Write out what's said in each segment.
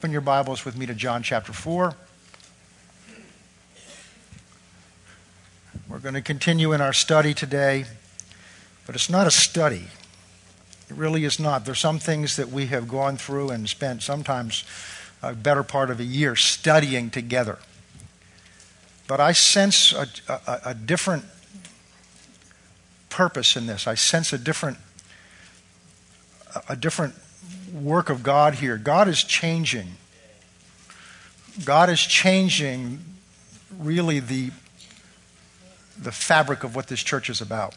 Open your Bibles with me to John chapter 4. We're going to continue in our study today, but it's not a study. It really is not. There's some things that we have gone through and spent sometimes a better part of a year studying together. But I sense a, a, a different purpose in this. I sense a different, a different work of God here. God is changing. God is changing really the, the fabric of what this church is about.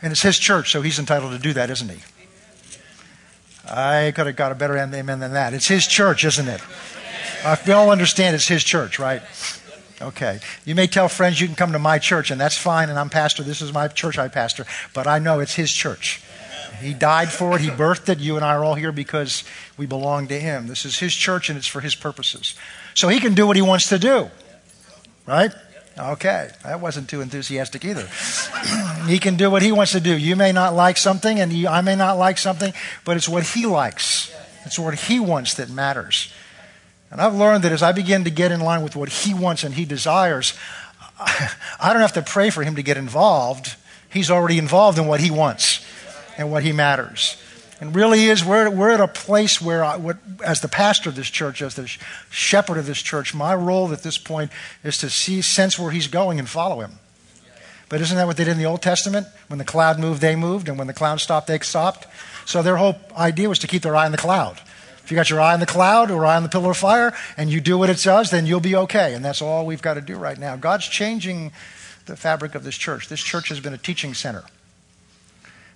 And it's his church, so he's entitled to do that, isn't he? I could have got a better amen than that. It's his church, isn't it? Uh, we all understand it's his church, right? Okay. You may tell friends you can come to my church, and that's fine, and I'm pastor. This is my church I pastor, but I know it's his church. He died for it. He birthed it. You and I are all here because we belong to Him. This is His church and it's for His purposes. So He can do what He wants to do. Right? Okay. That wasn't too enthusiastic either. he can do what He wants to do. You may not like something and you, I may not like something, but it's what He likes. It's what He wants that matters. And I've learned that as I begin to get in line with what He wants and He desires, I don't have to pray for Him to get involved. He's already involved in what He wants and what he matters. And really is, we're, we're at a place where, I, what, as the pastor of this church, as the shepherd of this church, my role at this point is to see, sense where he's going and follow him. But isn't that what they did in the Old Testament? When the cloud moved, they moved, and when the cloud stopped, they stopped. So their whole idea was to keep their eye on the cloud. If you got your eye on the cloud or eye on the pillar of fire, and you do what it does, then you'll be okay. And that's all we've got to do right now. God's changing the fabric of this church. This church has been a teaching center.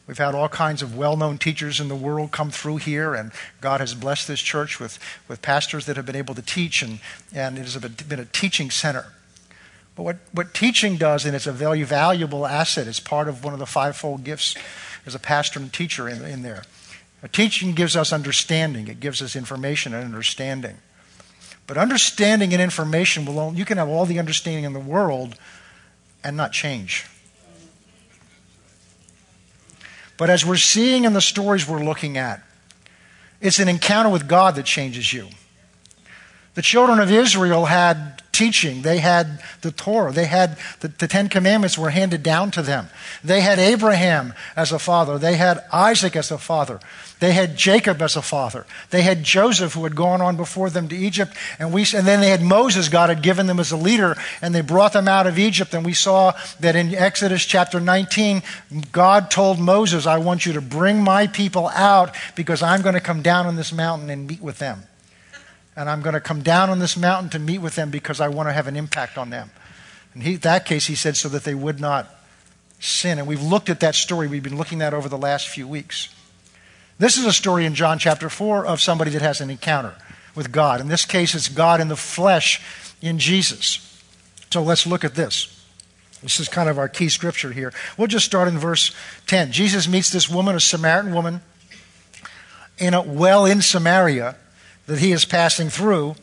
We've had all kinds of well known teachers in the world come through here, and God has blessed this church with, with pastors that have been able to teach, and, and it has been a teaching center. But what, what teaching does, and it's a very valuable asset, it's part of one of the fivefold gifts as a pastor and teacher in, in there. A teaching gives us understanding, it gives us information and understanding. But understanding and information will only, you can have all the understanding in the world and not change. But as we're seeing in the stories we're looking at, it's an encounter with God that changes you. The children of Israel had teaching. They had the Torah. They had the, the, Ten Commandments were handed down to them. They had Abraham as a father. They had Isaac as a father. They had Jacob as a father. They had Joseph who had gone on before them to Egypt. And, we, and then they had Moses, God had given them as a leader, and they brought them out of Egypt. And we saw that in Exodus chapter 19, God told Moses, I want you to bring my people out because I'm going to come down on this mountain and meet with them. And I'm going to come down on this mountain to meet with them because I want to have an impact on them. In that case, he said, so that they would not sin. And we've looked at that story. We've been looking at over the last few weeks. This is a story in John chapter 4 of somebody that has an encounter with God. In this case, it's God in the flesh in Jesus. So let's look at this. This is kind of our key scripture here. We'll just start in verse 10. Jesus meets this woman, a Samaritan woman, in a well in Samaria that he is passing through.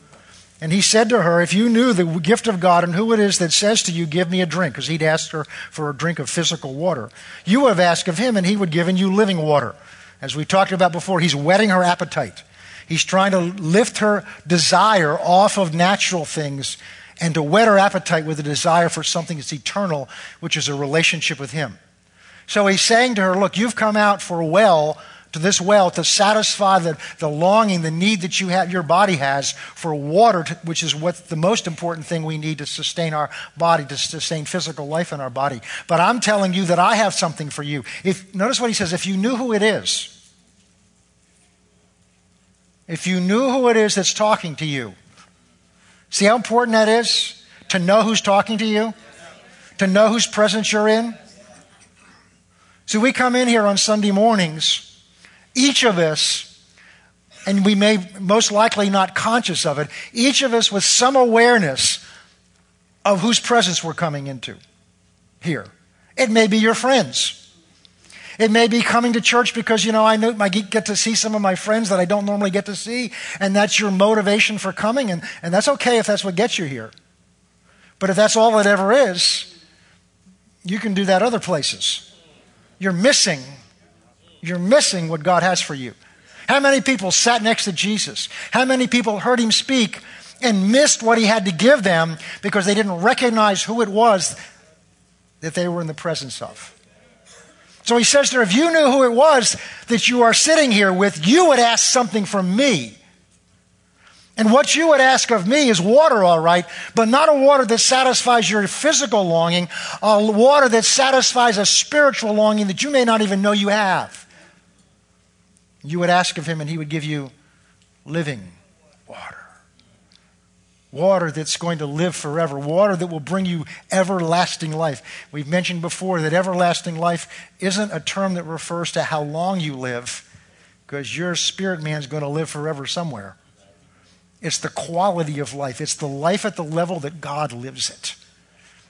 And he said to her, If you knew the gift of God and who it is that says to you, Give me a drink, because he'd asked her for a drink of physical water, you would have asked of him, and he would have given you living water. As we talked about before, he's whetting her appetite. He's trying to lift her desire off of natural things and to whet her appetite with a desire for something that's eternal, which is a relationship with him. So he's saying to her, Look, you've come out for a well to this well to satisfy the, the longing, the need that you have, your body has for water, to, which is what the most important thing we need to sustain our body, to sustain physical life in our body. But I'm telling you that I have something for you. If, notice what he says if you knew who it is, if you knew who it is that's talking to you, see how important that is? To know who's talking to you? To know whose presence you're in? See, we come in here on Sunday mornings each of us, and we may most likely not conscious of it, each of us with some awareness of whose presence we're coming into here. It may be your friends. It may be coming to church because, you know, I, get to see some of my friends that I don't normally get to see, and that's your motivation for coming, and, and that's okay if that's what gets you here. But if that's all it ever is, you can do that other places. You're missing you're missing what God has for you. How many people sat next to Jesus? How many people heard him speak and missed what he had to give them because they didn't recognize who it was that they were in the presence of? So he says there, if you knew who it was that you are sitting here with, you would ask something from me. And what you would ask of me is water, all right, but not a water that satisfies your physical longing, a water that satisfies a spiritual longing that you may not even know you have. You would ask of him, and he would give you living. Water that's going to live forever. Water that will bring you everlasting life. We've mentioned before that everlasting life isn't a term that refers to how long you live, because your spirit man's going to live forever somewhere. It's the quality of life, it's the life at the level that God lives it.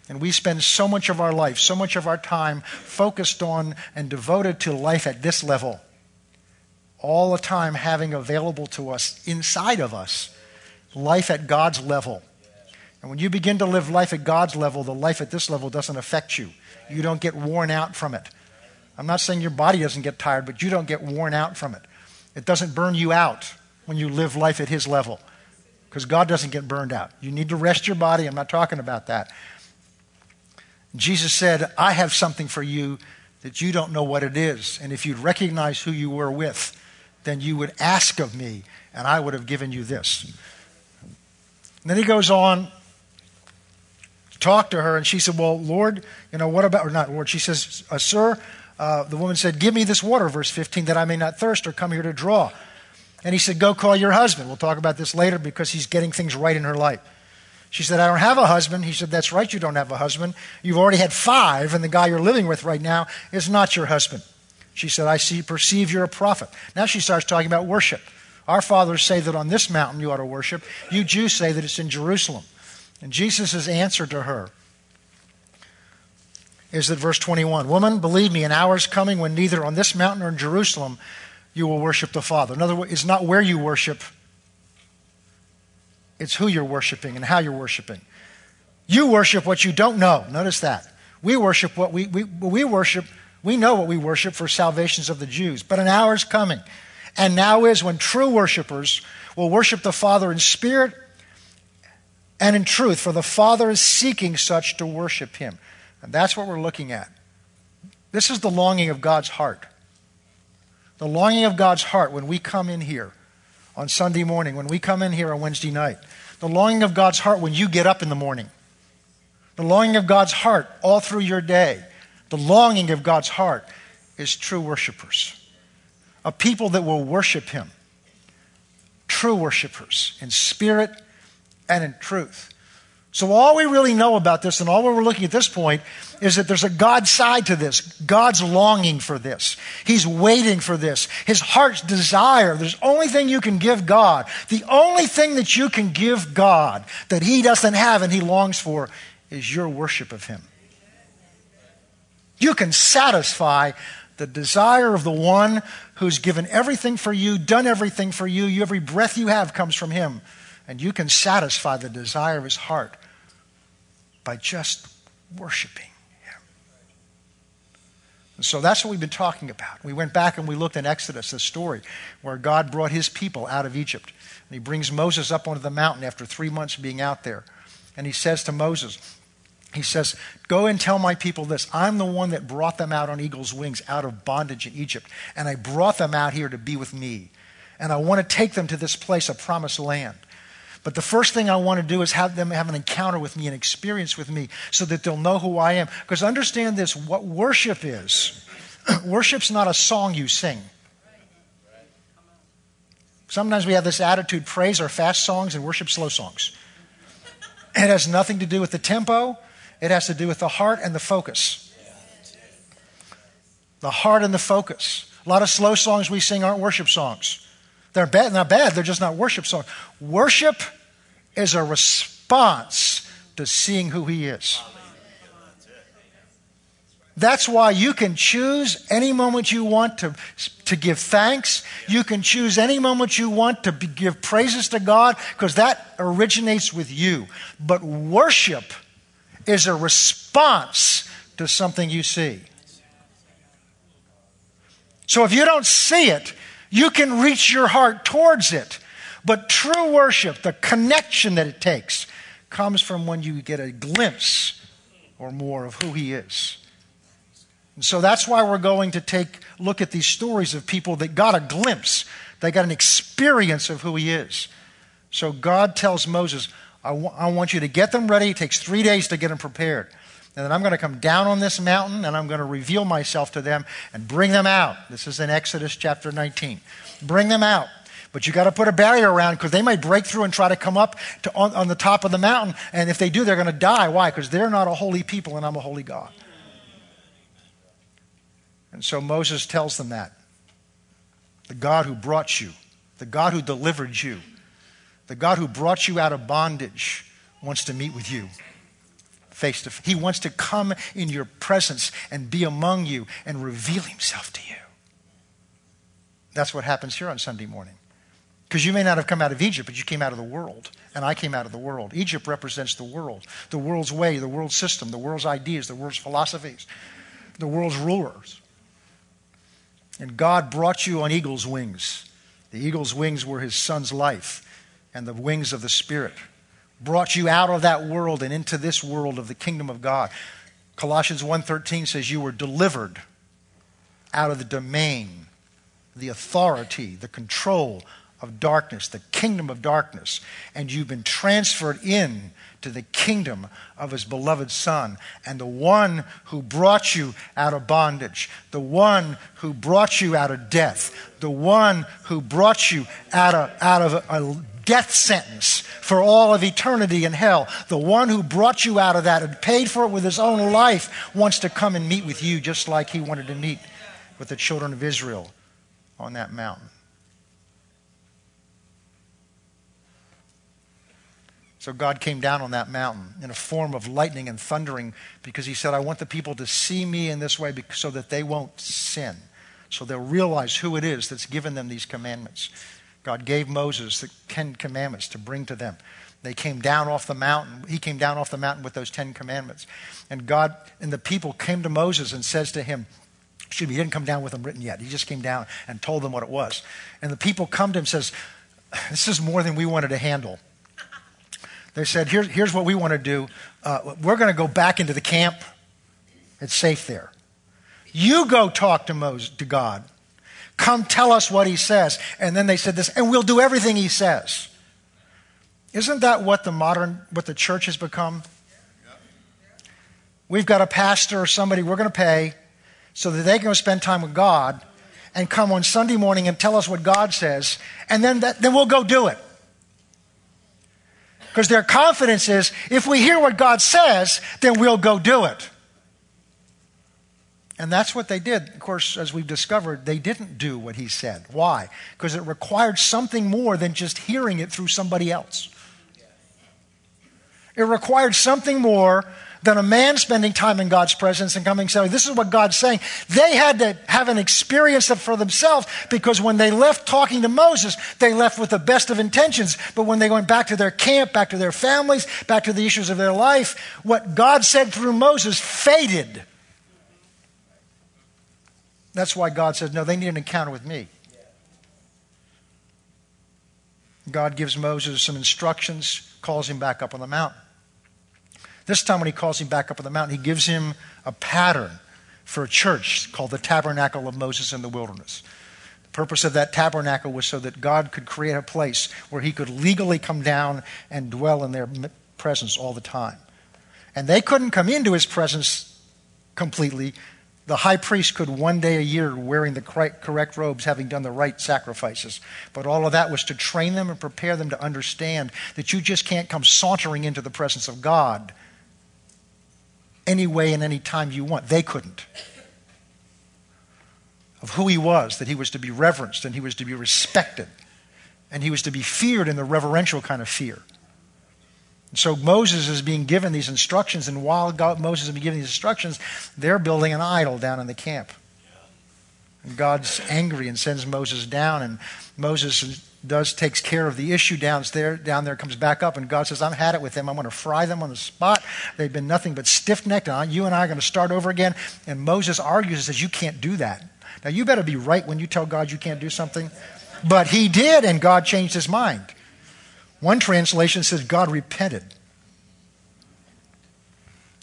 And we spend so much of our life, so much of our time focused on and devoted to life at this level. All the time having available to us, inside of us, life at God's level. And when you begin to live life at God's level, the life at this level doesn't affect you. You don't get worn out from it. I'm not saying your body doesn't get tired, but you don't get worn out from it. It doesn't burn you out when you live life at His level because God doesn't get burned out. You need to rest your body. I'm not talking about that. Jesus said, I have something for you that you don't know what it is. And if you'd recognize who you were with, then you would ask of me, and I would have given you this. And then he goes on to talk to her, and she said, Well, Lord, you know, what about, or not Lord, she says, uh, Sir, uh, the woman said, Give me this water, verse 15, that I may not thirst or come here to draw. And he said, Go call your husband. We'll talk about this later because he's getting things right in her life. She said, I don't have a husband. He said, That's right, you don't have a husband. You've already had five, and the guy you're living with right now is not your husband. She said, I see, perceive you're a prophet. Now she starts talking about worship. Our fathers say that on this mountain you ought to worship. You Jews say that it's in Jerusalem. And Jesus' answer to her is that verse 21 Woman, believe me, an hour is coming when neither on this mountain nor in Jerusalem you will worship the Father. In other words, it's not where you worship, it's who you're worshiping and how you're worshiping. You worship what you don't know. Notice that. We worship what we, we, we worship, we know what we worship for salvations of the Jews. But an hour is coming, and now is when true worshipers will worship the Father in spirit and in truth, for the Father is seeking such to worship him. And that's what we're looking at. This is the longing of God's heart. The longing of God's heart when we come in here on Sunday morning, when we come in here on Wednesday night. The longing of God's heart when you get up in the morning. The longing of God's heart all through your day. The longing of God's heart is true worshipers, a people that will worship Him. True worshipers in spirit and in truth. So, all we really know about this and all we're looking at this point is that there's a God side to this. God's longing for this. He's waiting for this. His heart's desire. There's only thing you can give God. The only thing that you can give God that He doesn't have and He longs for is your worship of Him. You can satisfy the desire of the one who's given everything for you, done everything for you. you. Every breath you have comes from Him. And you can satisfy the desire of His heart by just worshiping Him. And so that's what we've been talking about. We went back and we looked in Exodus, the story where God brought His people out of Egypt. And He brings Moses up onto the mountain after three months being out there. And He says to Moses, he says, Go and tell my people this. I'm the one that brought them out on eagle's wings out of bondage in Egypt. And I brought them out here to be with me. And I want to take them to this place, a promised land. But the first thing I want to do is have them have an encounter with me, an experience with me, so that they'll know who I am. Because understand this what worship is worship's not a song you sing. Sometimes we have this attitude praise are fast songs and worship slow songs. It has nothing to do with the tempo, it has to do with the heart and the focus. The heart and the focus. A lot of slow songs we sing aren't worship songs. They're bad, not bad, they're just not worship songs. Worship is a response to seeing who He is. That's why you can choose any moment you want to, to give thanks. You can choose any moment you want to be, give praises to God because that originates with you. But worship is a response to something you see. So if you don't see it, You can reach your heart towards it. But true worship, the connection that it takes, comes from when you get a glimpse or more of who He is. And so that's why we're going to take look at these stories of people that got a glimpse, they got an experience of who He is. So God tells Moses, I, w- I want you to get them ready. It takes three days to get them prepared. And then I'm going to come down on this mountain and I'm going to reveal myself to them and bring them out. This is in Exodus chapter 19. Bring them out. But you got to put a barrier around because they might break through and try to come up to, on, on the top of the mountain. And if they do, they're going to die. Why? Because they're not a holy people and I'm a holy God. And so Moses tells them that. The God who brought you, the God who delivered you, the God who brought you out of bondage wants to meet with you face to face. He wants to come in your presence and be among you and reveal himself to you. That's what happens here on Sunday morning. Because you may not have come out of Egypt, but you came out of the world. And I came out of the world. Egypt represents the world, the world's way, the world's system, the world's ideas, the world's philosophies, the world's rulers. And God brought you on eagle's wings. The eagle's wings were his son's life and the wings of the Spirit. Brought you out of that world and into this world of the kingdom of God. Colossians 1:13 says you were delivered out of the domain, the authority, the control of darkness, the kingdom of darkness, and you've been transferred in to the kingdom of his beloved Son, and the one who brought you out of bondage, the one who brought you out of death, the one who brought you out of, out of a, a death sentence for all of eternity in hell, the one who brought you out of that and paid for it with his own life, wants to come and meet with you just like he wanted to meet with the children of Israel on that mountain. So God came down on that mountain in a form of lightning and thundering because he said, I want the people to see me in this way so that they won't sin. So they'll realize who it is that's given them these commandments. God gave Moses the Ten Commandments to bring to them. They came down off the mountain. He came down off the mountain with those Ten Commandments. And God and the people came to Moses and says to him, excuse me, he didn't come down with them written yet. He just came down and told them what it was. And the people come to him and says, this is more than we wanted to handle. They said, Here, here's what we want to do. Uh, we're going to go back into the camp. It's safe there. You go talk to Moses, to God. Come tell us what he says. And then they said this, and we'll do everything he says. Isn't that what the modern, what the church has become? We've got a pastor or somebody we're going to pay so that they can go spend time with God and come on Sunday morning and tell us what God says, and then, that, then we'll go do it. Because their confidence is if we hear what God says, then we'll go do it. And that's what they did. Of course, as we've discovered, they didn't do what he said. Why? Because it required something more than just hearing it through somebody else. It required something more than a man spending time in God's presence and coming saying, This is what God's saying. They had to have an experience of for themselves because when they left talking to Moses, they left with the best of intentions. But when they went back to their camp, back to their families, back to the issues of their life, what God said through Moses faded. That's why God says, No, they need an encounter with me. God gives Moses some instructions, calls him back up on the mountain. This time, when he calls him back up on the mountain, he gives him a pattern for a church called the Tabernacle of Moses in the wilderness. The purpose of that tabernacle was so that God could create a place where he could legally come down and dwell in their presence all the time. And they couldn't come into his presence completely. The high priest could one day a year, wearing the correct robes, having done the right sacrifices. But all of that was to train them and prepare them to understand that you just can't come sauntering into the presence of God any way and any time you want. They couldn't. Of who he was, that he was to be reverenced and he was to be respected and he was to be feared in the reverential kind of fear. So Moses is being given these instructions, and while God, Moses is being given these instructions, they're building an idol down in the camp. And God's angry and sends Moses down, and Moses does takes care of the issue down there, down there comes back up, and God says, I've had it with them. I'm going to fry them on the spot. They've been nothing but stiff necked. And you and I are going to start over again. And Moses argues and says, You can't do that. Now, you better be right when you tell God you can't do something. But he did, and God changed his mind. One translation says God repented.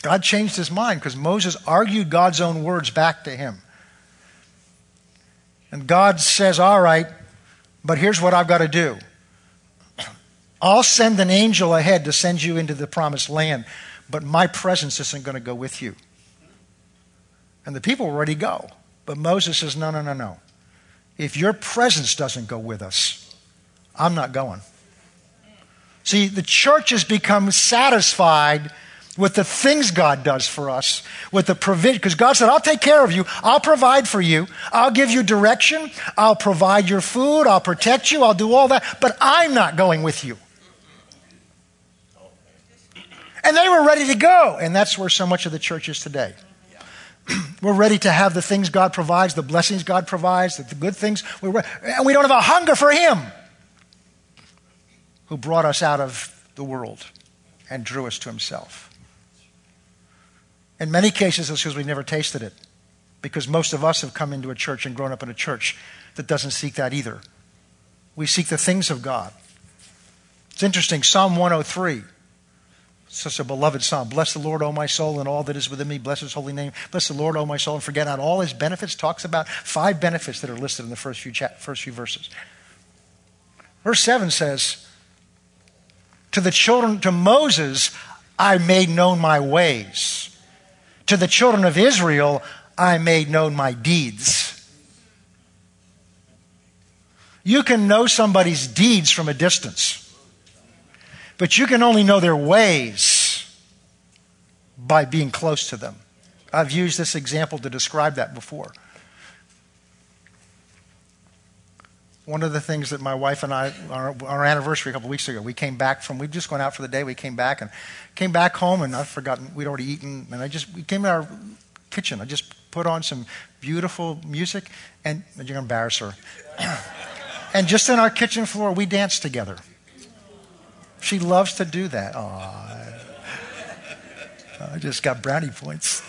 God changed his mind because Moses argued God's own words back to him. And God says, All right, but here's what I've got to do I'll send an angel ahead to send you into the promised land, but my presence isn't going to go with you. And the people were ready to go. But Moses says, No, no, no, no. If your presence doesn't go with us, I'm not going. See, the church has become satisfied with the things God does for us, with the provision. Because God said, I'll take care of you. I'll provide for you. I'll give you direction. I'll provide your food. I'll protect you. I'll do all that. But I'm not going with you. And they were ready to go. And that's where so much of the church is today. We're ready to have the things God provides, the blessings God provides, the good things. We're, and we don't have a hunger for Him who brought us out of the world and drew us to Himself. In many cases, it's because we never tasted it. Because most of us have come into a church and grown up in a church that doesn't seek that either. We seek the things of God. It's interesting, Psalm 103, such a beloved psalm. Bless the Lord, O my soul, and all that is within me. Bless his holy name. Bless the Lord, O my soul, and forget not all his benefits. Talks about five benefits that are listed in the first few, cha- first few verses. Verse 7 says, To the children, to Moses, I made known my ways. To the children of Israel, I made known my deeds. You can know somebody's deeds from a distance, but you can only know their ways by being close to them. I've used this example to describe that before. One of the things that my wife and I, our, our anniversary a couple weeks ago, we came back from, we'd just gone out for the day. We came back and came back home, and I'd forgotten we'd already eaten. And I just, we came to our kitchen. I just put on some beautiful music, and you're going to embarrass her. and just in our kitchen floor, we danced together. She loves to do that. Aww. I just got brownie points.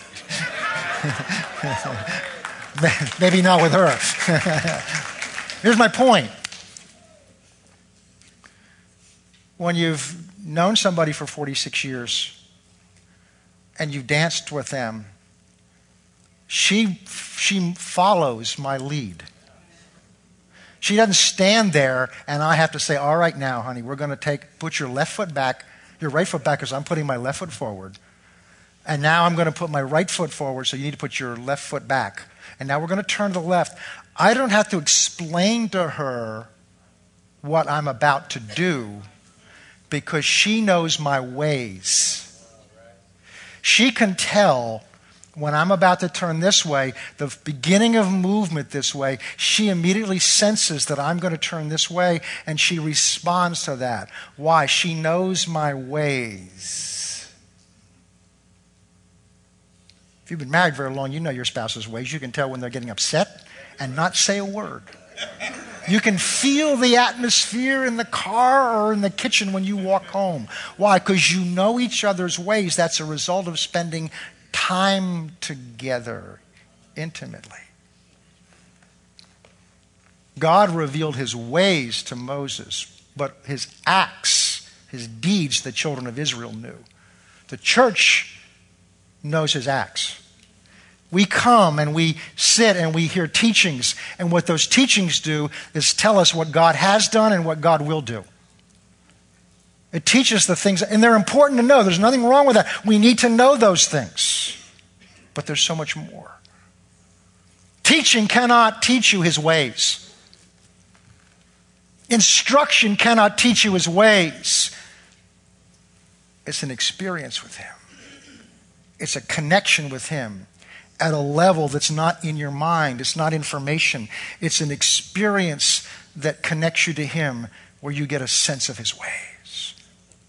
Maybe not with her. Here's my point. When you've known somebody for 46 years and you've danced with them, she, she follows my lead. She doesn't stand there and I have to say, All right, now, honey, we're going to take, put your left foot back, your right foot back because I'm putting my left foot forward. And now I'm going to put my right foot forward, so you need to put your left foot back. And now we're going to turn to the left. I don't have to explain to her what I'm about to do because she knows my ways. She can tell when I'm about to turn this way, the beginning of movement this way, she immediately senses that I'm going to turn this way and she responds to that. Why? She knows my ways. If you've been married very long, you know your spouse's ways. You can tell when they're getting upset and not say a word. You can feel the atmosphere in the car or in the kitchen when you walk home. Why? Because you know each other's ways. That's a result of spending time together intimately. God revealed his ways to Moses, but his acts, his deeds, the children of Israel knew. The church knows his acts we come and we sit and we hear teachings. And what those teachings do is tell us what God has done and what God will do. It teaches the things, and they're important to know. There's nothing wrong with that. We need to know those things. But there's so much more. Teaching cannot teach you his ways. Instruction cannot teach you his ways. It's an experience with him, it's a connection with him at a level that's not in your mind. It's not information. It's an experience that connects you to Him where you get a sense of His ways.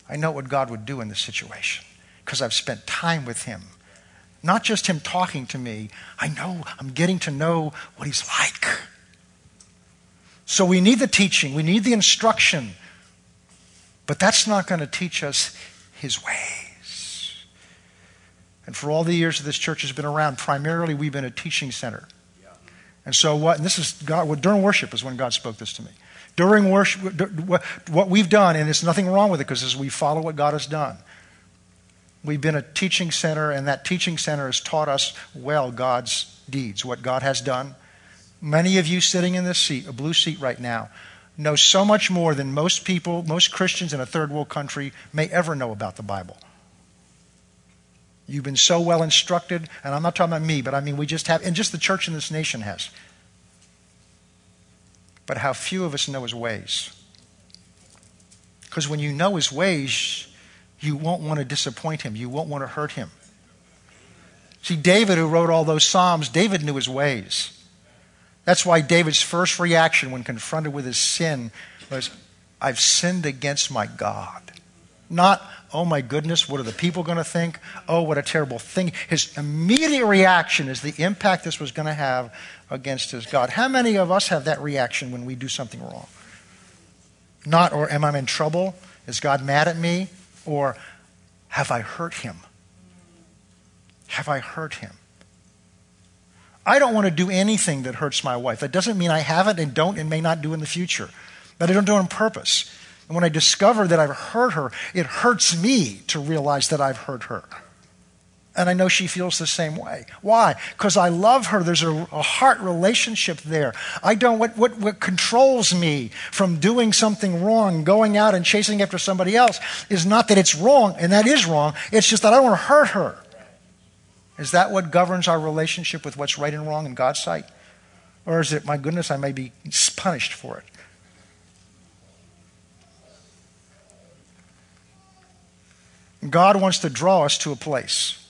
I know what God would do in this situation because I've spent time with Him. Not just Him talking to me, I know I'm getting to know what He's like. So we need the teaching, we need the instruction, but that's not going to teach us His ways. And for all the years that this church has been around, primarily we've been a teaching center. And so what, and this is God, during worship is when God spoke this to me. During worship, what we've done, and there's nothing wrong with it because as we follow what God has done, we've been a teaching center, and that teaching center has taught us well God's deeds, what God has done. Many of you sitting in this seat, a blue seat right now, know so much more than most people, most Christians in a third world country may ever know about the Bible. You've been so well instructed, and I'm not talking about me, but I mean we just have, and just the church in this nation has. But how few of us know his ways. Because when you know his ways, you won't want to disappoint him, you won't want to hurt him. See, David, who wrote all those Psalms, David knew his ways. That's why David's first reaction when confronted with his sin was, I've sinned against my God. Not, oh my goodness, what are the people going to think? Oh, what a terrible thing. His immediate reaction is the impact this was going to have against his God. How many of us have that reaction when we do something wrong? Not, or am I in trouble? Is God mad at me? Or have I hurt him? Have I hurt him? I don't want to do anything that hurts my wife. That doesn't mean I haven't and don't and may not do in the future. But I don't do it on purpose. And when I discover that I've hurt her, it hurts me to realize that I've hurt her. And I know she feels the same way. Why? Because I love her. There's a, a, heart relationship there. I don't, what, what, what controls me from doing something wrong, going out and chasing after somebody else, is not that it's wrong, and that is wrong. It's just that I don't want to hurt her. Is that what governs our relationship with what's right and wrong in God's sight? Or is it, my goodness, I may be punished for it? God wants to draw us to a place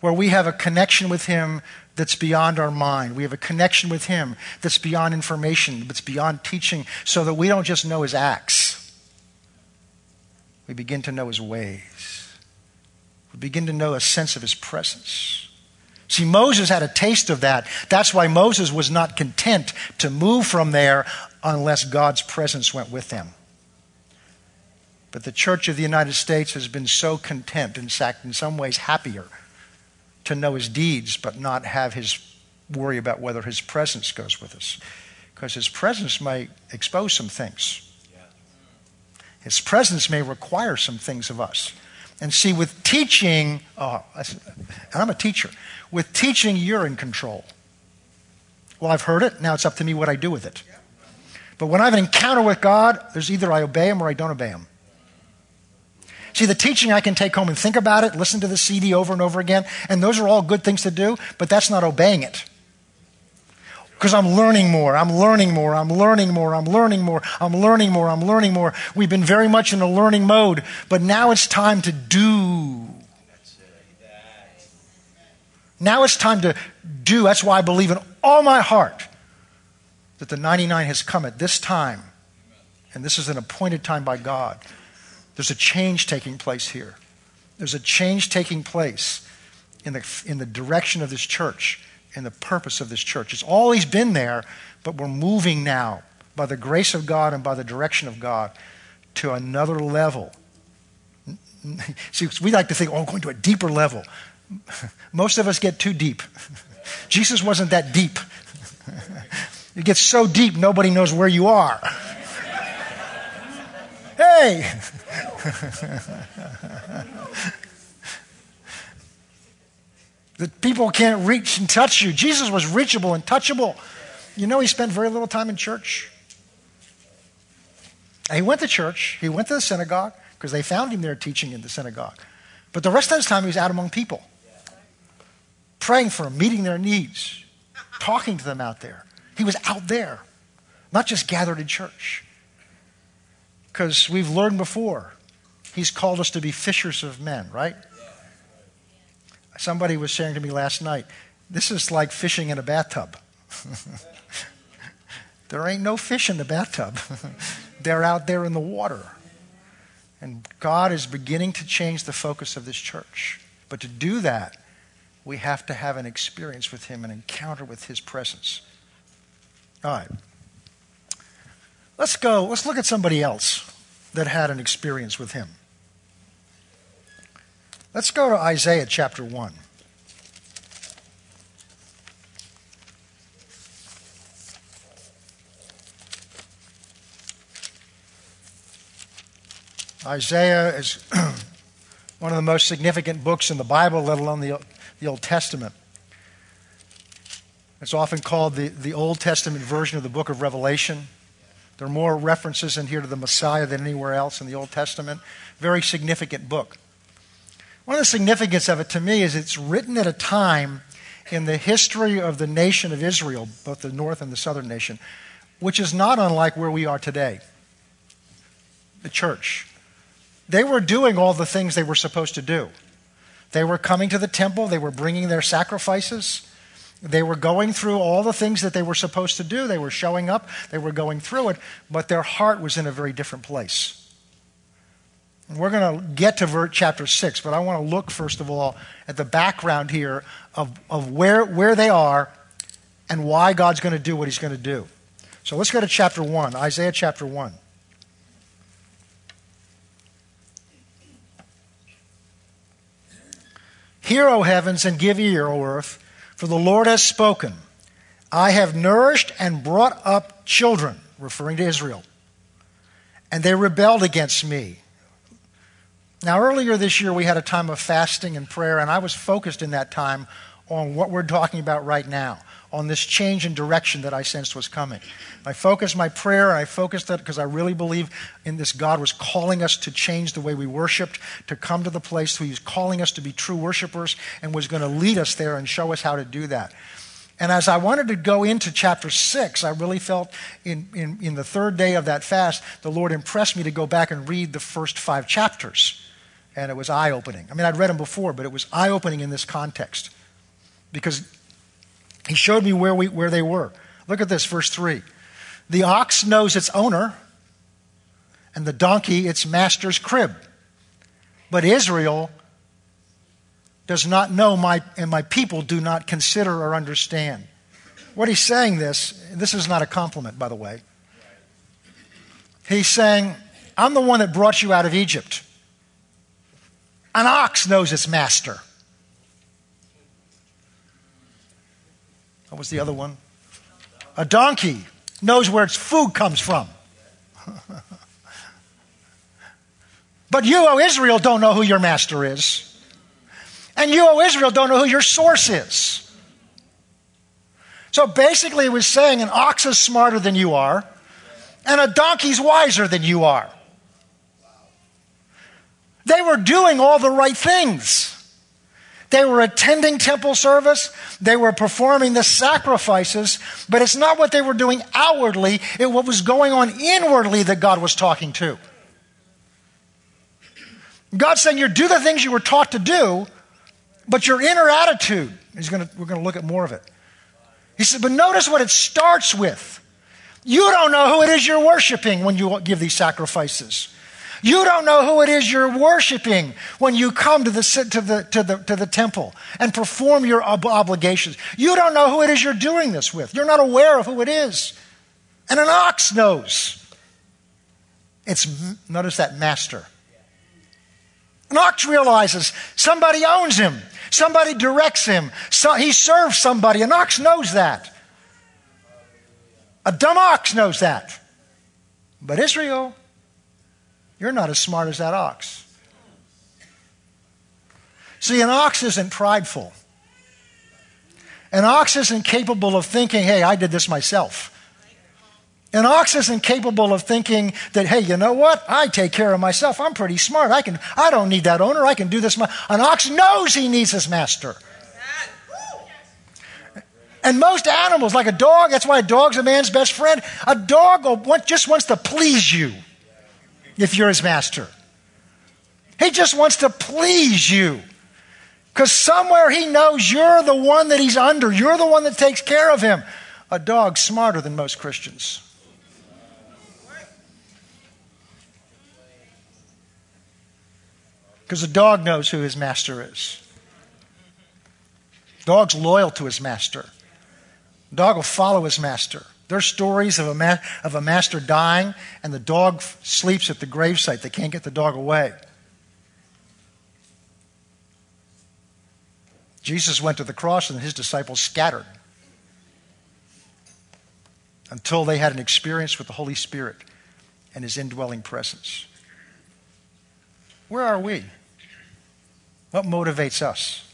where we have a connection with Him that's beyond our mind. We have a connection with Him that's beyond information, that's beyond teaching, so that we don't just know His acts. We begin to know His ways. We begin to know a sense of his presence. See, Moses had a taste of that. That's why Moses was not content to move from there unless God's presence went with him. But the Church of the United States has been so content, in fact, in some ways happier, to know his deeds, but not have his worry about whether his presence goes with us. Because his presence may expose some things. His presence may require some things of us. And see, with teaching, oh, and I'm a teacher, with teaching, you're in control. Well, I've heard it. Now it's up to me what I do with it. But when I have an encounter with God, there's either I obey Him or I don't obey Him. See, the teaching I can take home and think about it, listen to the CD over and over again, and those are all good things to do, but that's not obeying it because I'm learning more, I'm learning more, I'm learning more, I'm learning more, I'm learning more, I'm learning more. We've been very much in a learning mode, but now it's time to do. Now it's time to do. That's why I believe in all my heart that the 99 has come at this time. And this is an appointed time by God. There's a change taking place here. There's a change taking place in the, in the direction of this church in the purpose of this church. It's always been there, but we're moving now by the grace of God and by the direction of God to another level. See, we like to think, oh, going to a deeper level. Most of us get too deep. Jesus wasn't that deep. You get so deep, nobody knows where you are. Hey! that people can't reach and touch you. Jesus was reachable and touchable. You know, he spent very little time in church. He went to church, he went to the synagogue because they found him there teaching in the synagogue. But the rest of his time, he was out among people, praying for them, meeting their needs, talking to them out there. He was out there, not just gathered in church. Because we've learned before, he's called us to be fishers of men, right? Somebody was saying to me last night, this is like fishing in a bathtub. there ain't no fish in the bathtub, they're out there in the water. And God is beginning to change the focus of this church. But to do that, we have to have an experience with Him, an encounter with His presence. All right. Let's go, let's look at somebody else that had an experience with him. Let's go to Isaiah chapter 1. Isaiah is one of the most significant books in the Bible, let alone the, the Old Testament. It's often called the, the Old Testament version of the book of Revelation. There are more references in here to the Messiah than anywhere else in the Old Testament. Very significant book. One of the significance of it to me is it's written at a time in the history of the nation of Israel, both the north and the southern nation, which is not unlike where we are today the church. They were doing all the things they were supposed to do. They were coming to the temple, they were bringing their sacrifices. They were going through all the things that they were supposed to do. They were showing up, they were going through it, but their heart was in a very different place. We're going to get to chapter 6, but I want to look, first of all, at the background here of, of where, where they are and why God's going to do what he's going to do. So let's go to chapter 1, Isaiah chapter 1. Hear, O heavens, and give ear, O earth, for the Lord has spoken. I have nourished and brought up children, referring to Israel, and they rebelled against me. Now, earlier this year, we had a time of fasting and prayer, and I was focused in that time on what we're talking about right now, on this change in direction that I sensed was coming. I focused my prayer, I focused it because I really believe in this God was calling us to change the way we worshiped, to come to the place where He was calling us to be true worshipers, and was going to lead us there and show us how to do that. And as I wanted to go into chapter 6, I really felt in, in, in the third day of that fast, the Lord impressed me to go back and read the first five chapters and it was eye opening. I mean, I'd read them before, but it was eye opening in this context because he showed me where, we, where they were. Look at this, verse 3. The ox knows its owner, and the donkey its master's crib. But Israel does not know, my, and my people do not consider or understand. What he's saying this, this is not a compliment, by the way. He's saying, I'm the one that brought you out of Egypt. An ox knows its master. What was the other one? A donkey knows where its food comes from. but you, O Israel, don't know who your master is. And you, O Israel, don't know who your source is. So basically, it was saying an ox is smarter than you are, and a donkey's wiser than you are. They were doing all the right things. They were attending temple service. They were performing the sacrifices, but it's not what they were doing outwardly, it what was going on inwardly that God was talking to. God's saying you do the things you were taught to do, but your inner attitude, he's gonna, we're going to look at more of it. He said, but notice what it starts with. You don't know who it is you're worshiping when you give these sacrifices. You don't know who it is you're worshiping when you come to the, to the, to the, to the temple and perform your ob- obligations. You don't know who it is you're doing this with. You're not aware of who it is. And an ox knows. It's, notice that master. An ox realizes somebody owns him, somebody directs him, so he serves somebody. An ox knows that. A dumb ox knows that. But Israel, you're not as smart as that ox. See, an ox isn't prideful. An ox isn't capable of thinking, hey, I did this myself. An ox isn't capable of thinking that, hey, you know what? I take care of myself. I'm pretty smart. I, can, I don't need that owner. I can do this. My... An ox knows he needs his master. And most animals, like a dog, that's why a dog's a man's best friend. A dog just wants to please you if you're his master. He just wants to please you. Because somewhere he knows you're the one that he's under, you're the one that takes care of him. A dog smarter than most Christians. Because a dog knows who his master is. Dog's loyal to his master. Dog will follow his master. There's stories of a, ma- of a master dying and the dog f- sleeps at the gravesite. They can't get the dog away. Jesus went to the cross and his disciples scattered until they had an experience with the Holy Spirit and his indwelling presence. Where are we? What motivates us?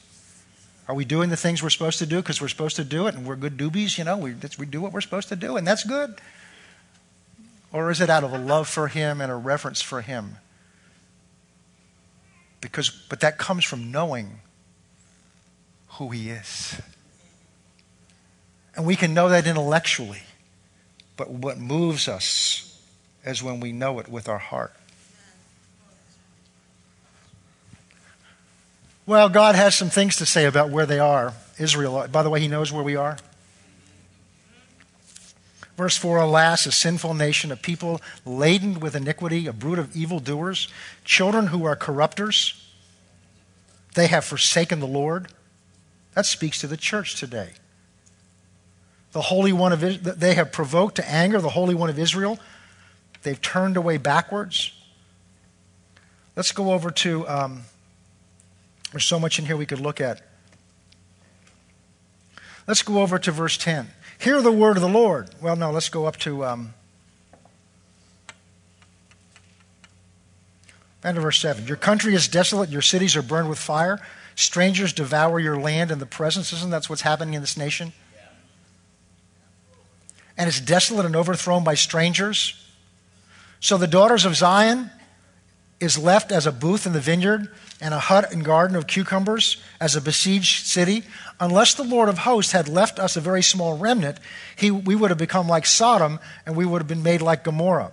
Are we doing the things we're supposed to do because we're supposed to do it and we're good doobies? You know, we, we do what we're supposed to do and that's good? Or is it out of a love for Him and a reverence for Him? Because, but that comes from knowing who He is. And we can know that intellectually, but what moves us is when we know it with our heart. Well, God has some things to say about where they are. Israel, by the way, He knows where we are. Verse 4 Alas, a sinful nation, a people laden with iniquity, a brood of evildoers, children who are corrupters. They have forsaken the Lord. That speaks to the church today. The Holy One of they have provoked to anger the Holy One of Israel. They've turned away backwards. Let's go over to, um, there's so much in here we could look at. Let's go over to verse 10. Hear the word of the Lord. Well, no, let's go up to. Um, and to verse 7. Your country is desolate, your cities are burned with fire. Strangers devour your land in the presence. Isn't that what's happening in this nation? And it's desolate and overthrown by strangers. So the daughters of Zion is left as a booth in the vineyard and a hut and garden of cucumbers as a besieged city. Unless the Lord of hosts had left us a very small remnant, he, we would have become like Sodom and we would have been made like Gomorrah,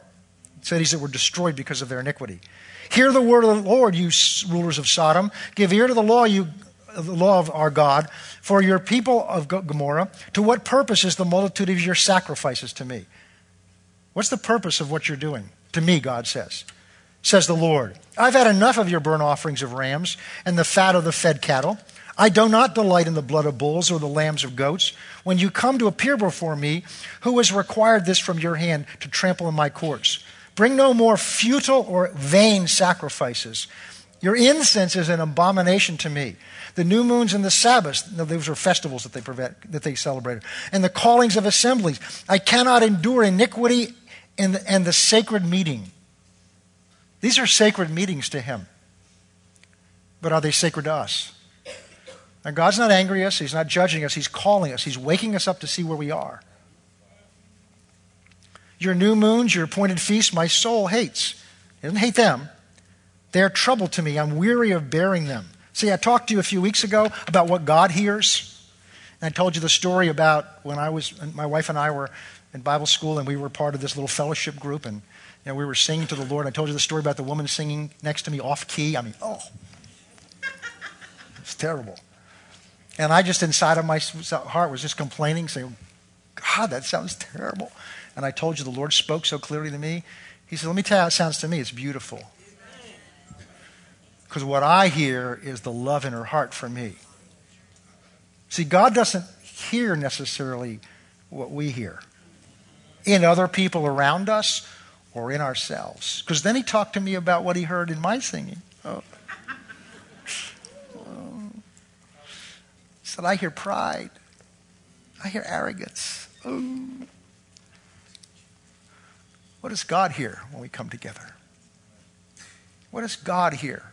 cities that were destroyed because of their iniquity. Hear the word of the Lord, you rulers of Sodom. Give ear to the law, you the law of our God, for your people of Gomorrah. To what purpose is the multitude of your sacrifices to me? What's the purpose of what you're doing? To me, God says says the Lord. I've had enough of your burnt offerings of rams and the fat of the fed cattle. I do not delight in the blood of bulls or the lambs of goats. When you come to appear before me, who has required this from your hand to trample in my courts? Bring no more futile or vain sacrifices. Your incense is an abomination to me. The new moons and the Sabbaths, those are festivals that they, prevent, that they celebrated, and the callings of assemblies. I cannot endure iniquity and and the sacred meeting. These are sacred meetings to Him. But are they sacred to us? And God's not angry at us, He's not judging us, He's calling us, He's waking us up to see where we are. Your new moons, your appointed feasts, my soul hates. He doesn't hate them. They are trouble to me. I'm weary of bearing them. See, I talked to you a few weeks ago about what God hears. And I told you the story about when I was, my wife and I were in Bible school and we were part of this little fellowship group. And know, we were singing to the Lord. I told you the story about the woman singing next to me off key. I mean, oh, it's terrible. And I just inside of my heart was just complaining, saying, God, that sounds terrible. And I told you the Lord spoke so clearly to me. He said, Let me tell you how it sounds to me. It's beautiful. Because what I hear is the love in her heart for me. See, God doesn't hear necessarily what we hear in other people around us or in ourselves. Because then he talked to me about what he heard in my singing. Oh. He said, I hear pride. I hear arrogance. Oh. What does God hear when we come together? What does God hear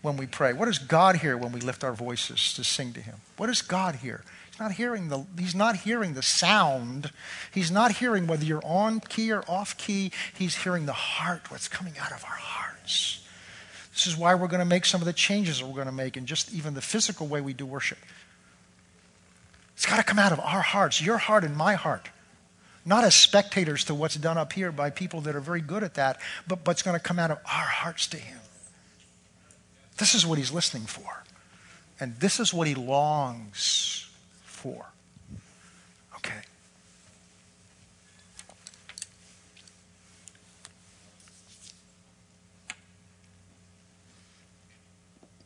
when we pray? What does God hear when we lift our voices to sing to Him? What does God hear? He's not hearing the, he's not hearing the sound. He's not hearing whether you're on key or off key. He's hearing the heart, what's coming out of our hearts. This is why we're going to make some of the changes that we're going to make in just even the physical way we do worship. It's got to come out of our hearts, your heart and my heart. Not as spectators to what's done up here by people that are very good at that, but, but it's going to come out of our hearts to Him. This is what He's listening for. And this is what He longs Okay.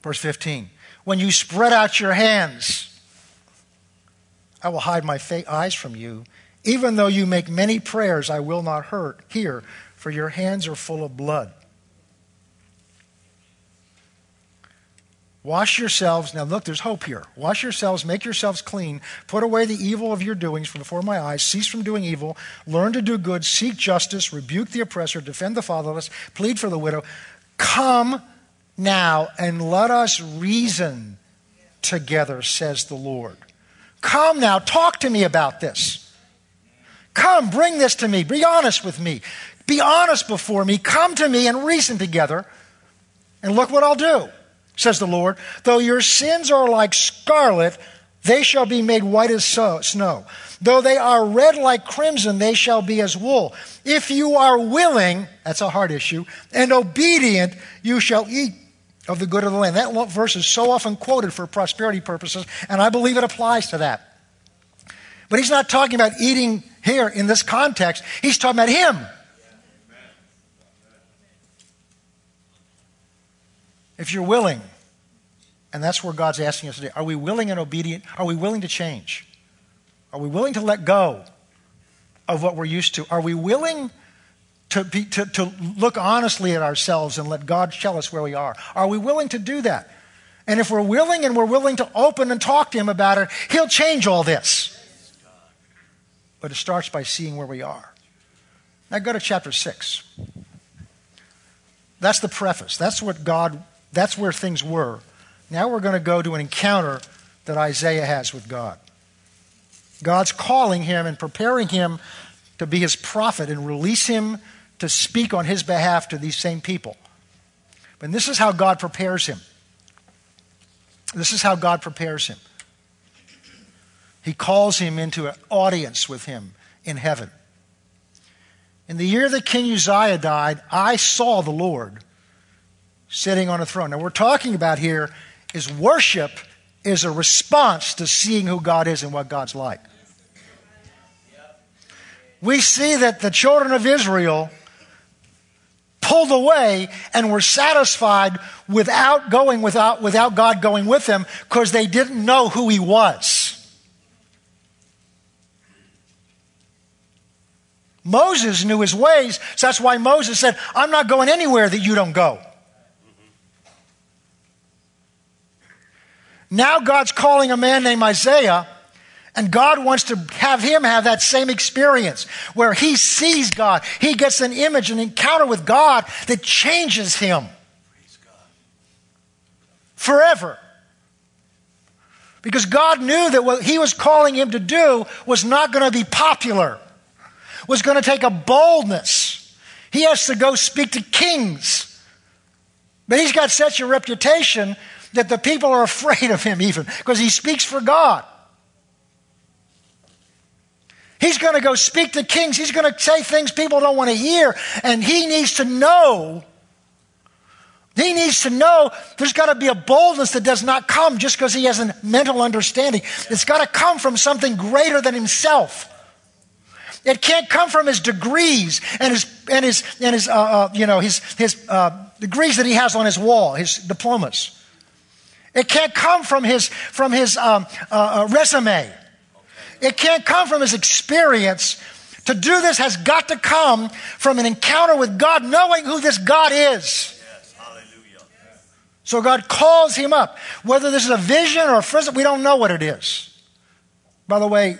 Verse 15. When you spread out your hands, I will hide my eyes from you. Even though you make many prayers, I will not hurt, hear, for your hands are full of blood. Wash yourselves. Now, look, there's hope here. Wash yourselves, make yourselves clean, put away the evil of your doings from before my eyes, cease from doing evil, learn to do good, seek justice, rebuke the oppressor, defend the fatherless, plead for the widow. Come now and let us reason together, says the Lord. Come now, talk to me about this. Come, bring this to me. Be honest with me. Be honest before me. Come to me and reason together. And look what I'll do, says the Lord. Though your sins are like scarlet, they shall be made white as snow. Though they are red like crimson, they shall be as wool. If you are willing, that's a hard issue, and obedient, you shall eat of the good of the land. That verse is so often quoted for prosperity purposes, and I believe it applies to that. But he's not talking about eating here in this context, he's talking about him. If you're willing, and that's where God's asking us today, are we willing and obedient? Are we willing to change? Are we willing to let go of what we're used to? Are we willing to, be, to, to look honestly at ourselves and let God tell us where we are? Are we willing to do that? And if we're willing and we're willing to open and talk to Him about it, He'll change all this. But it starts by seeing where we are. Now go to chapter 6. That's the preface. That's what God, that's where things were. Now we're going to go to an encounter that Isaiah has with God. God's calling him and preparing him to be his prophet and release him to speak on his behalf to these same people. And this is how God prepares him. This is how God prepares him. He calls him into an audience with him in heaven. In the year that King Uzziah died, I saw the Lord sitting on a throne. Now, we're talking about here is worship is a response to seeing who God is and what God's like. We see that the children of Israel pulled away and were satisfied without going without, without God going with them because they didn't know who he was. Moses knew his ways, so that's why Moses said, I'm not going anywhere that you don't go. Now God's calling a man named Isaiah, and God wants to have him have that same experience where he sees God. He gets an image, an encounter with God that changes him forever. Because God knew that what he was calling him to do was not going to be popular, was going to take a boldness. He has to go speak to kings. But he's got such a reputation that the people are afraid of him, even because he speaks for God. He's going to go speak to kings. He's going to say things people don't want to hear. And he needs to know. He needs to know there's got to be a boldness that does not come just because he has a mental understanding. It's got to come from something greater than himself. It can't come from his degrees and his, and his, and his uh, uh, you know, his, his uh, degrees that he has on his wall, his diplomas. It can't come from his, from his um, uh, uh, resume. It can't come from his experience. To do this has got to come from an encounter with God, knowing who this God is. So God calls him up. Whether this is a vision or a physical, we don't know what it is. By the way,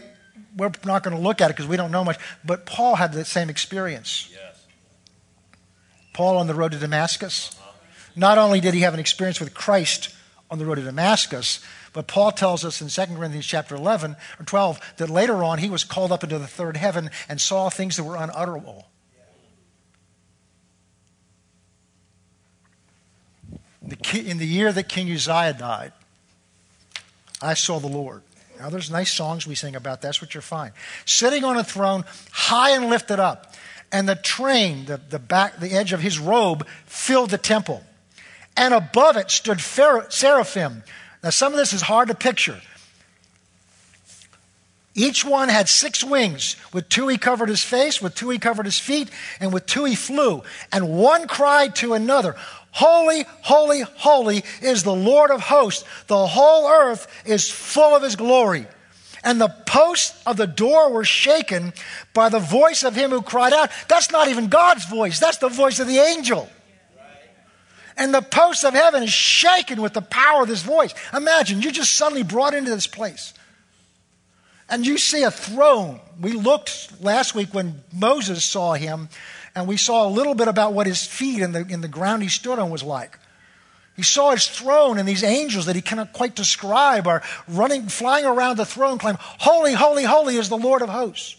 we're not going to look at it because we don't know much. But Paul had the same experience. Yes. Paul on the road to Damascus. Not only did he have an experience with Christ on the road to Damascus. But Paul tells us in 2 Corinthians chapter 11 or 12 that later on he was called up into the third heaven and saw things that were unutterable. In the year that King Uzziah died, I saw the Lord. Now, there's nice songs we sing about. That's what you're fine. Sitting on a throne, high and lifted up, and the train, the, the back, the edge of his robe, filled the temple and above it stood seraphim. Now, some of this is hard to picture. Each one had six wings. With two, he covered his face, with two, he covered his feet, and with two, he flew. And one cried to another, Holy, holy, holy is the Lord of hosts. The whole earth is full of his glory. And the posts of the door were shaken by the voice of him who cried out. That's not even God's voice, that's the voice of the angel and the posts of heaven is shaken with the power of this voice. Imagine, you're just suddenly brought into this place. And you see a throne. We looked last week when Moses saw him, and we saw a little bit about what his feet and the, in the ground he stood on was like. He saw his throne and these angels that he cannot quite describe are running, flying around the throne, claiming, Holy, holy, holy is the Lord of hosts.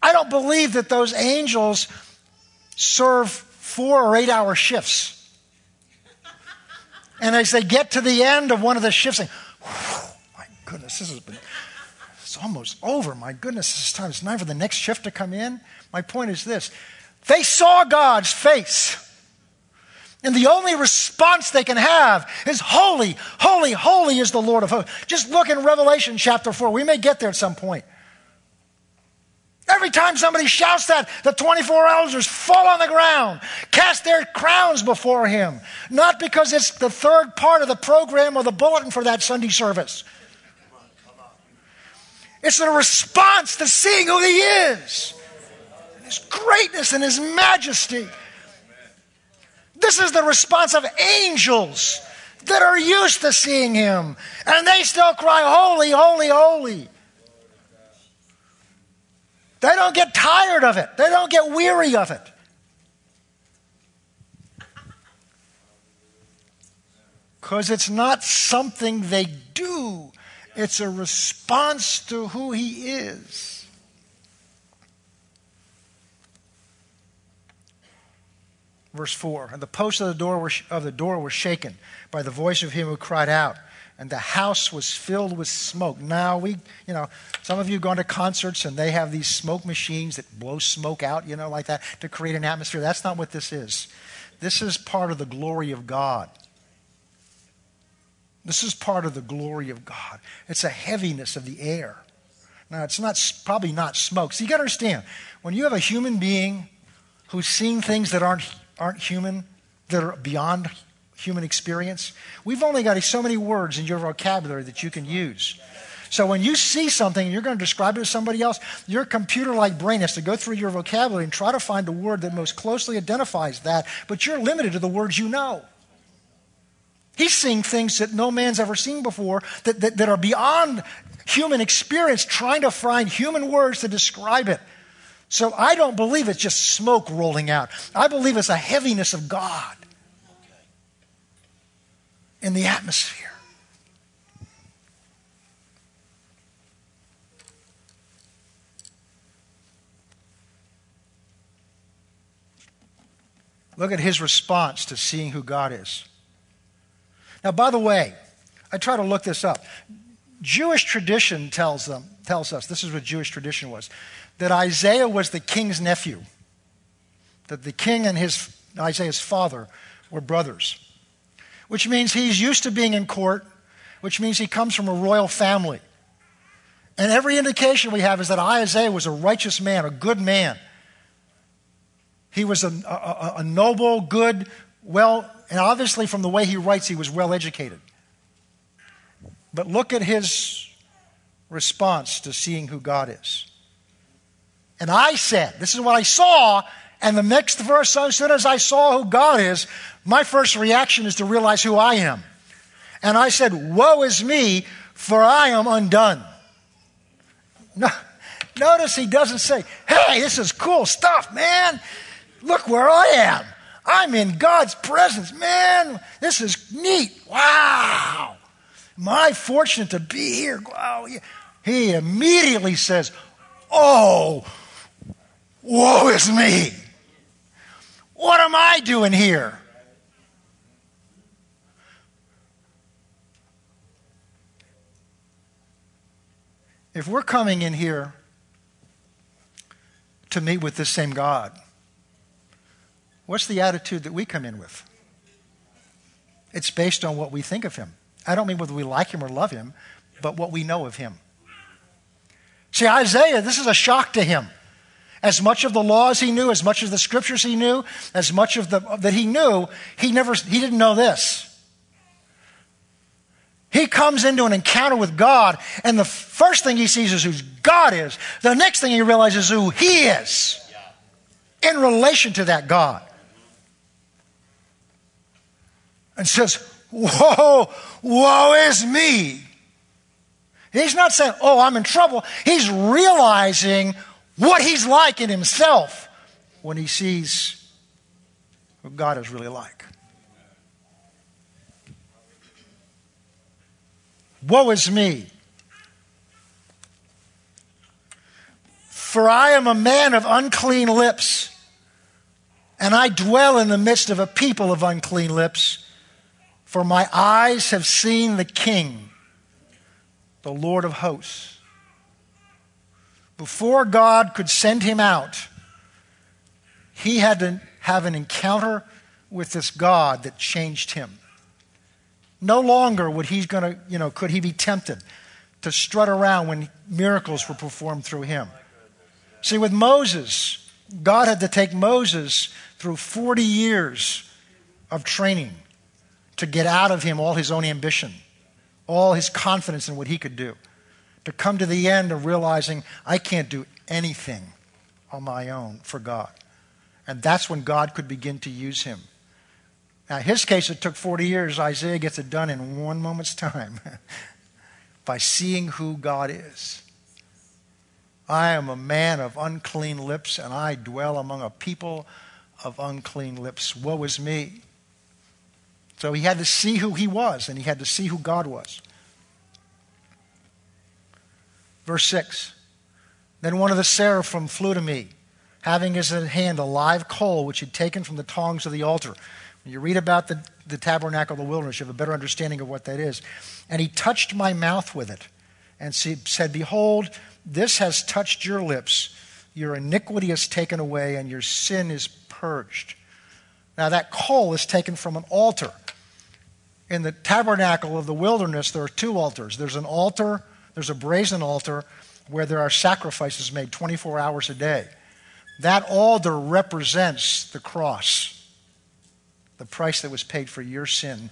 I don't believe that those angels serve four or eight hour shifts. And as they get to the end of one of the shifts, they, my goodness, this has been, it's almost over. My goodness, this time. It's time for the next shift to come in. My point is this they saw God's face. And the only response they can have is holy, holy, holy is the Lord of hosts. Just look in Revelation chapter 4. We may get there at some point. Every time somebody shouts that, the 24 elders fall on the ground, cast their crowns before him. Not because it's the third part of the program or the bulletin for that Sunday service. It's a response to seeing who he is, his greatness and his majesty. This is the response of angels that are used to seeing him, and they still cry, Holy, holy, holy. They don't get tired of it, they don't get weary of it. Because it's not something they do, it's a response to who He is. Verse 4 And the posts of the door were, of the door were shaken by the voice of him who cried out and the house was filled with smoke. Now, we, you know, some of you go to concerts and they have these smoke machines that blow smoke out, you know, like that to create an atmosphere. That's not what this is. This is part of the glory of God. This is part of the glory of God. It's a heaviness of the air. Now, it's not probably not smoke. So you got to understand when you have a human being who's seeing things that aren't aren't human, that are beyond human experience. We've only got so many words in your vocabulary that you can use. So when you see something and you're going to describe it to somebody else, your computer like brain has to go through your vocabulary and try to find the word that most closely identifies that, but you're limited to the words you know. He's seeing things that no man's ever seen before that, that, that are beyond human experience, trying to find human words to describe it. So I don't believe it's just smoke rolling out. I believe it's a heaviness of God in the atmosphere. Look at his response to seeing who God is. Now, by the way, I try to look this up. Jewish tradition tells them tells us this is what Jewish tradition was that Isaiah was the king's nephew. That the king and his Isaiah's father were brothers which means he's used to being in court, which means he comes from a royal family. And every indication we have is that Isaiah was a righteous man, a good man. He was a, a, a noble, good, well, and obviously from the way he writes, he was well educated. But look at his response to seeing who God is. And I said, This is what I saw. And the next verse, as soon as I saw who God is, my first reaction is to realize who I am. And I said, Woe is me, for I am undone. No, notice he doesn't say, Hey, this is cool stuff, man. Look where I am. I'm in God's presence, man. This is neat. Wow. Am I fortunate to be here? Wow. He immediately says, Oh, woe is me. What am I doing here? If we're coming in here to meet with this same God, what's the attitude that we come in with? It's based on what we think of Him. I don't mean whether we like Him or love Him, but what we know of Him. See, Isaiah, this is a shock to him. As much of the laws he knew, as much of the scriptures he knew, as much of the that he knew, he never he didn't know this. He comes into an encounter with God, and the first thing he sees is who God is. The next thing he realizes is who he is in relation to that God. And says, Whoa, woe is me. He's not saying, Oh, I'm in trouble. He's realizing what he's like in himself when he sees who God is really like. Woe is me! For I am a man of unclean lips, and I dwell in the midst of a people of unclean lips. For my eyes have seen the King, the Lord of hosts. Before God could send him out, he had to have an encounter with this God that changed him. No longer would he going to, you know, could he be tempted to strut around when miracles were performed through him. See, with Moses, God had to take Moses through 40 years of training to get out of him all his own ambition, all his confidence in what he could do, to come to the end of realizing, I can't do anything on my own for God. And that's when God could begin to use him. Now, in his case, it took 40 years. Isaiah gets it done in one moment's time by seeing who God is. I am a man of unclean lips, and I dwell among a people of unclean lips. Woe is me. So he had to see who he was, and he had to see who God was. Verse 6 Then one of the seraphim flew to me, having in his hand a live coal which he'd taken from the tongs of the altar. You read about the, the tabernacle of the wilderness, you have a better understanding of what that is. And he touched my mouth with it and said, Behold, this has touched your lips. Your iniquity is taken away, and your sin is purged. Now, that coal is taken from an altar. In the tabernacle of the wilderness, there are two altars. There's an altar, there's a brazen altar where there are sacrifices made 24 hours a day. That altar represents the cross the price that was paid for your sin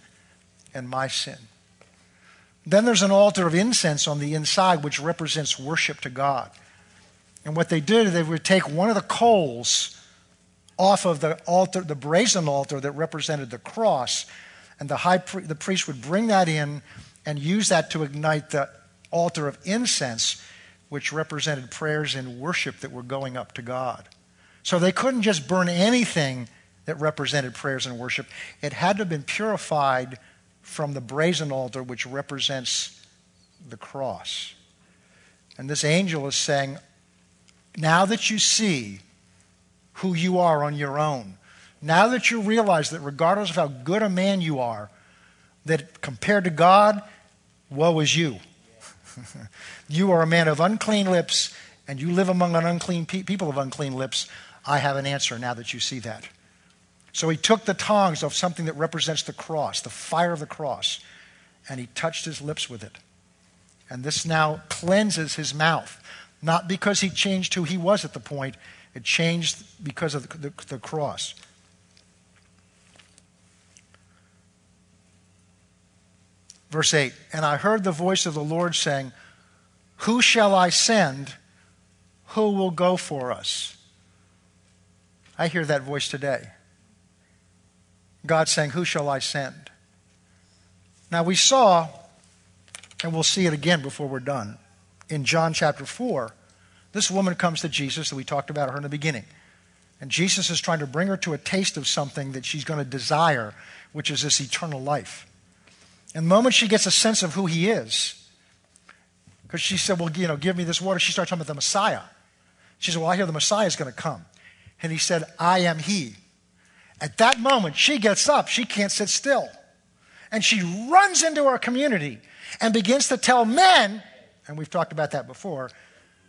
and my sin. Then there's an altar of incense on the inside, which represents worship to God. And what they did, is they would take one of the coals off of the altar, the brazen altar that represented the cross, and the high pri- the priest would bring that in and use that to ignite the altar of incense, which represented prayers and worship that were going up to God. So they couldn't just burn anything that represented prayers and worship. It had to have been purified from the brazen altar, which represents the cross. And this angel is saying, now that you see who you are on your own, now that you realize that regardless of how good a man you are, that compared to God, woe is you. you are a man of unclean lips, and you live among an unclean pe- people of unclean lips. I have an answer now that you see that. So he took the tongs of something that represents the cross, the fire of the cross, and he touched his lips with it. And this now cleanses his mouth. Not because he changed who he was at the point, it changed because of the, the, the cross. Verse 8 And I heard the voice of the Lord saying, Who shall I send? Who will go for us? I hear that voice today. God saying, Who shall I send? Now we saw, and we'll see it again before we're done, in John chapter 4, this woman comes to Jesus that we talked about her in the beginning. And Jesus is trying to bring her to a taste of something that she's going to desire, which is this eternal life. And the moment she gets a sense of who he is, because she said, Well, you know, give me this water, she starts talking about the Messiah. She said, Well, I hear the Messiah is going to come. And he said, I am he. At that moment, she gets up. She can't sit still. And she runs into our community and begins to tell men, and we've talked about that before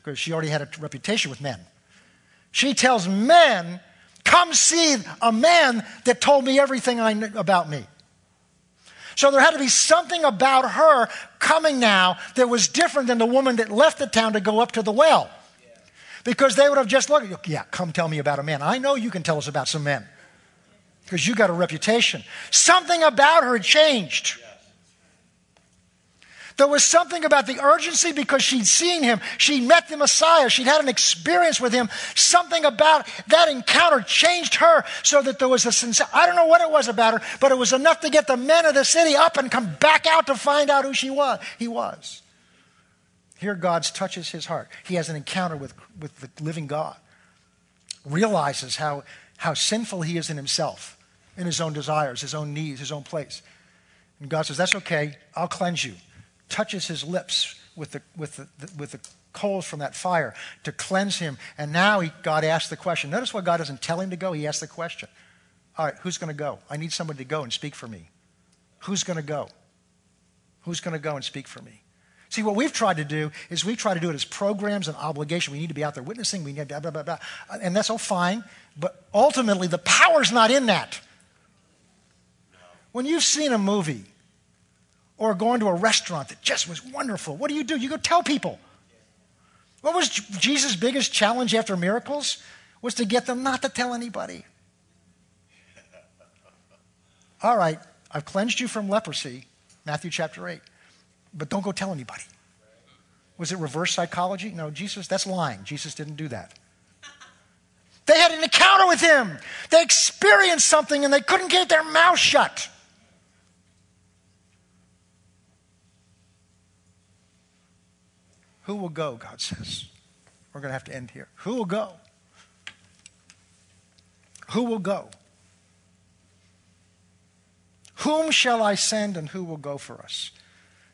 because she already had a reputation with men. She tells men, Come see a man that told me everything I knew about me. So there had to be something about her coming now that was different than the woman that left the town to go up to the well. Because they would have just looked, yeah, come tell me about a man. I know you can tell us about some men because you got a reputation. Something about her changed. There was something about the urgency because she'd seen him. She met the Messiah. She'd had an experience with him. Something about that encounter changed her so that there was a sense. I don't know what it was about her, but it was enough to get the men of the city up and come back out to find out who she was. He was. Here, God touches his heart. He has an encounter with, with the living God, realizes how, how sinful he is in himself in his own desires, his own needs, his own place. And God says, That's okay. I'll cleanse you. touches his lips with the, with the, with the coals from that fire to cleanse him. And now he, God asked the question. Notice why God doesn't tell him to go, he asked the question. All right, who's going to go? I need somebody to go and speak for me. Who's going to go? Who's going to go and speak for me? See, what we've tried to do is we've tried to do it as programs and obligation. We need to be out there witnessing. We need blah, blah, blah, blah. And that's all fine. But ultimately, the power's not in that. When you've seen a movie or going to a restaurant that just was wonderful, what do you do? You go tell people. What was Jesus' biggest challenge after miracles? Was to get them not to tell anybody. All right, I've cleansed you from leprosy, Matthew chapter 8, but don't go tell anybody. Was it reverse psychology? No, Jesus, that's lying. Jesus didn't do that. They had an encounter with him. They experienced something and they couldn't get their mouth shut. Who will go, God says. We're going to have to end here. Who will go? Who will go? Whom shall I send and who will go for us?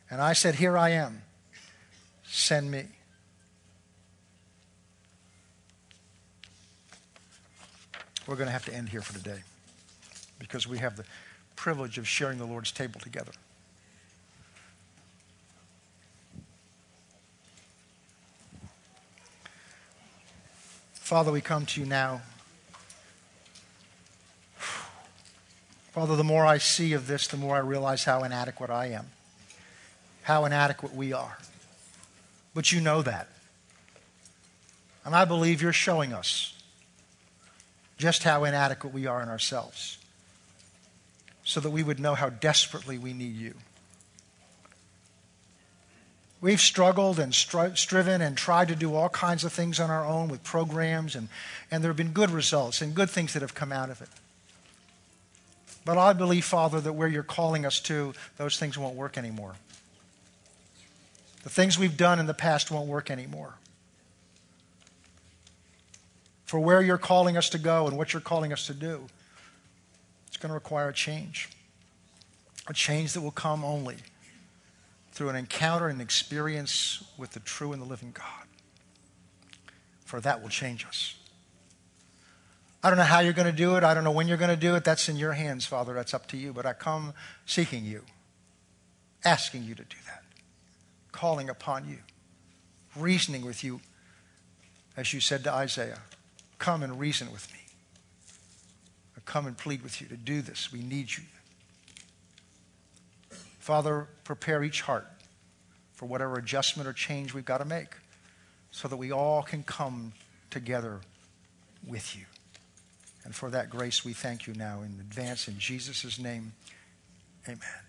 And I said, Here I am. Send me. We're going to have to end here for today because we have the privilege of sharing the Lord's table together. Father, we come to you now. Father, the more I see of this, the more I realize how inadequate I am, how inadequate we are. But you know that. And I believe you're showing us just how inadequate we are in ourselves so that we would know how desperately we need you. We've struggled and stri- striven and tried to do all kinds of things on our own with programs, and, and there have been good results and good things that have come out of it. But I believe, Father, that where you're calling us to, those things won't work anymore. The things we've done in the past won't work anymore. For where you're calling us to go and what you're calling us to do, it's going to require a change. A change that will come only through an encounter and experience with the true and the living God. For that will change us. I don't know how you're going to do it. I don't know when you're going to do it. That's in your hands, Father. That's up to you. But I come seeking you, asking you to do that, calling upon you, reasoning with you, as you said to Isaiah come and reason with me. I come and plead with you to do this. We need you. Father, prepare each heart for whatever adjustment or change we've got to make so that we all can come together with you. And for that grace, we thank you now in advance in Jesus' name. Amen.